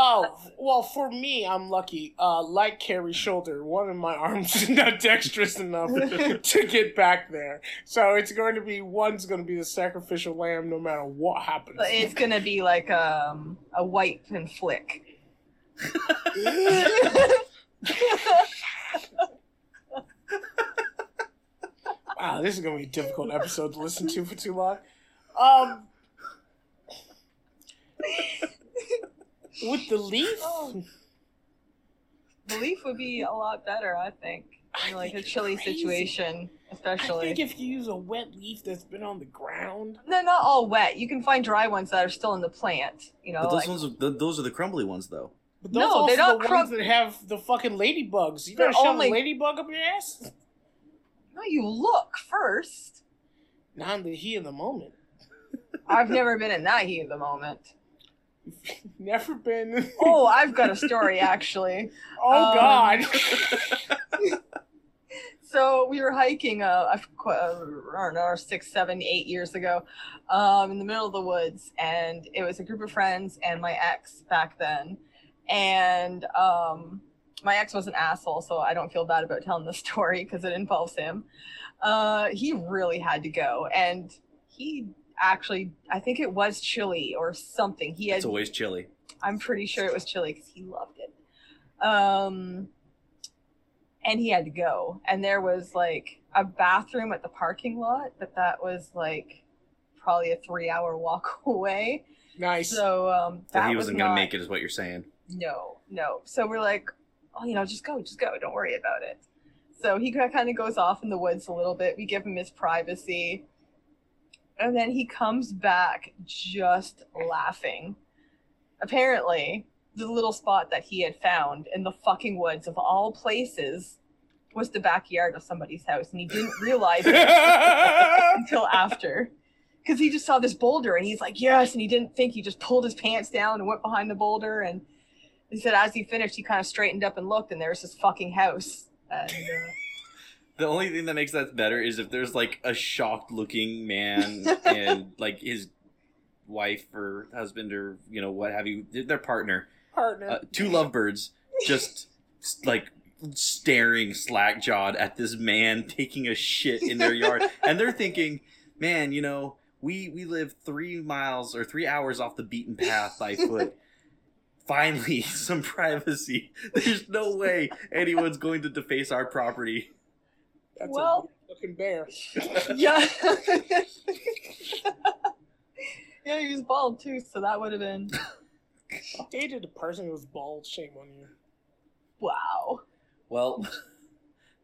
Oh well, for me, I'm lucky. Uh, like Carrie's shoulder, one of my arms is not dexterous enough to get back there. So it's going to be one's going to be the sacrificial lamb, no matter what happens. But it's gonna be like um, a wipe and flick. Wow, this is going to be a difficult episode to listen to for too long. Um, with the leaf, Oh. leaf would be a lot better, I think. In like a chilly crazy. situation, I especially. think if you use a wet leaf that's been on the ground, They're not all wet. You can find dry ones that are still in the plant. You know, But those like, ones, are, th- those are the crumbly ones, though. but those No, also they're not the crumb- ones that have the fucking ladybugs. You They're gonna shove only- a ladybug up your ass? No, you look first. Not in the heat of the moment. I've never been in that heat of the moment. Never been. Oh, I've got a story actually. oh um, God. So we were hiking, uh, uh, I don't know, six, seven, eight years ago, um, in the middle of the woods, and it was a group of friends and my ex back then, and um, my ex was an asshole, so I don't feel bad about telling the story because it involves him. Uh, he really had to go, and he actually, I think it was chili or something. He had It's always chili. I'm pretty sure it was chili because he loved it. Um, and he had to go. And there was like a bathroom at the parking lot, but that was like probably a three hour walk away. nice. So um, So that he was wasn't not, going to make it, is what you're saying. No, no. So we're like, oh, you know, just go, just go. Don't worry about it. So he kind of goes off in the woods a little bit. We give him his privacy. And then he comes back just laughing. Apparently, the little spot that he had found in the fucking woods of all places was the backyard of somebody's house. And he didn't realize it until after. Because he just saw this boulder and he's like, yes. And he didn't think he just pulled his pants down and went behind the boulder. And he said, as he finished, he kind of straightened up and looked, and there was this fucking house. And, uh, The only thing that makes that better is if there's like a shocked looking man and like his wife or husband or you know what have you, their partner, Partner. uh, two lovebirds, just like staring slack jawed at this man taking a shit in their yard, and they're thinking, man, you know, we we live three miles or three hours off the beaten path by foot. Finally, some privacy. There's no way anyone's going to deface our property. That's well- a looking bear. yeah. yeah, he was bald too, so that would have been Dated a person who was bald. Shame on you. wow. Well,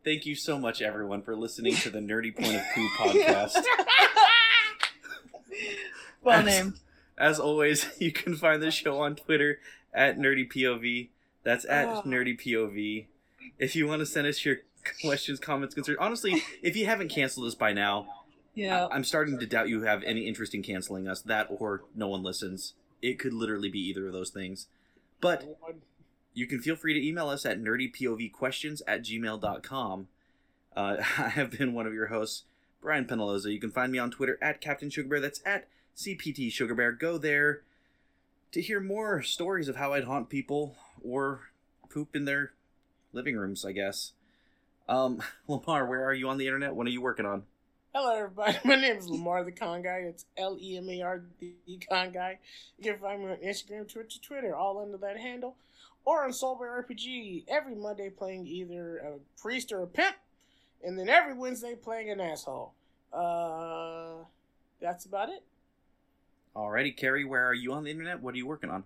thank you so much, everyone, for listening to the Nerdy Point of Poo podcast. Well As- named. As always, you can find the show on Twitter at Nerdy POV. That's at Oh. NerdyPOV. If you want to send us your questions, comments, concerns, honestly, if you haven't canceled us by now, Yeah. I- I'm starting to doubt you have any interest in canceling us. That or no one listens. It could literally be either of those things. But you can feel free to email us at nerdypovquestions at gmail.com. Uh, I have been one of your hosts, Brian Penaloza. You can find me on Twitter at Captain Sugar Bear. That's at CPT Sugar Bear. Go there to hear more stories of how I'd haunt people or poop in their living rooms, I guess. Um, Lamar, where are you on the internet? What are you working on? Hello, everybody. My name is Lamar the Con Guy. It's L E M A R D Con Guy. You can find me on Instagram, Twitch, Twitter, all under that handle, or on Soulbear RPG every Monday playing either a priest or a pimp, and then every Wednesday playing an asshole. Uh, that's about it. Alrighty, Carrie, where are you on the internet? What are you working on?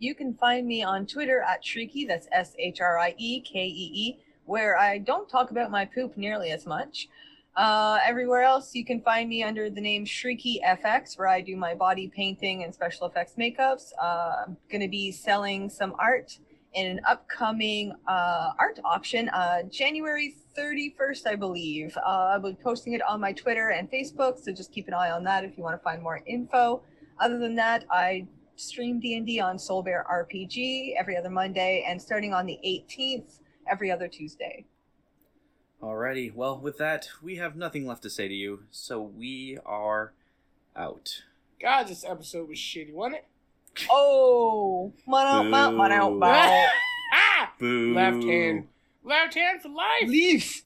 You can find me on Twitter at Shriekee, that's S H R I E K E E, where I don't talk about my poop nearly as much. Uh, everywhere else, you can find me under the name Shriekee FX, where I do my body painting and special effects makeups. Uh, I'm going to be selling some art in an upcoming uh, art auction, uh, January 31st, I believe. Uh, I'll be posting it on my Twitter and Facebook, so just keep an eye on that if you want to find more info. Other than that, I stream D&D on Soul Bear RPG every other Monday, and starting on the 18th, every other Tuesday. Alrighty, well, with that, we have nothing left to say to you, so we are out. God, this episode was shitty, wasn't it? Oh, man out, man, man out, man out. Ah! Boo. Left hand. Left hand for life. Leaf.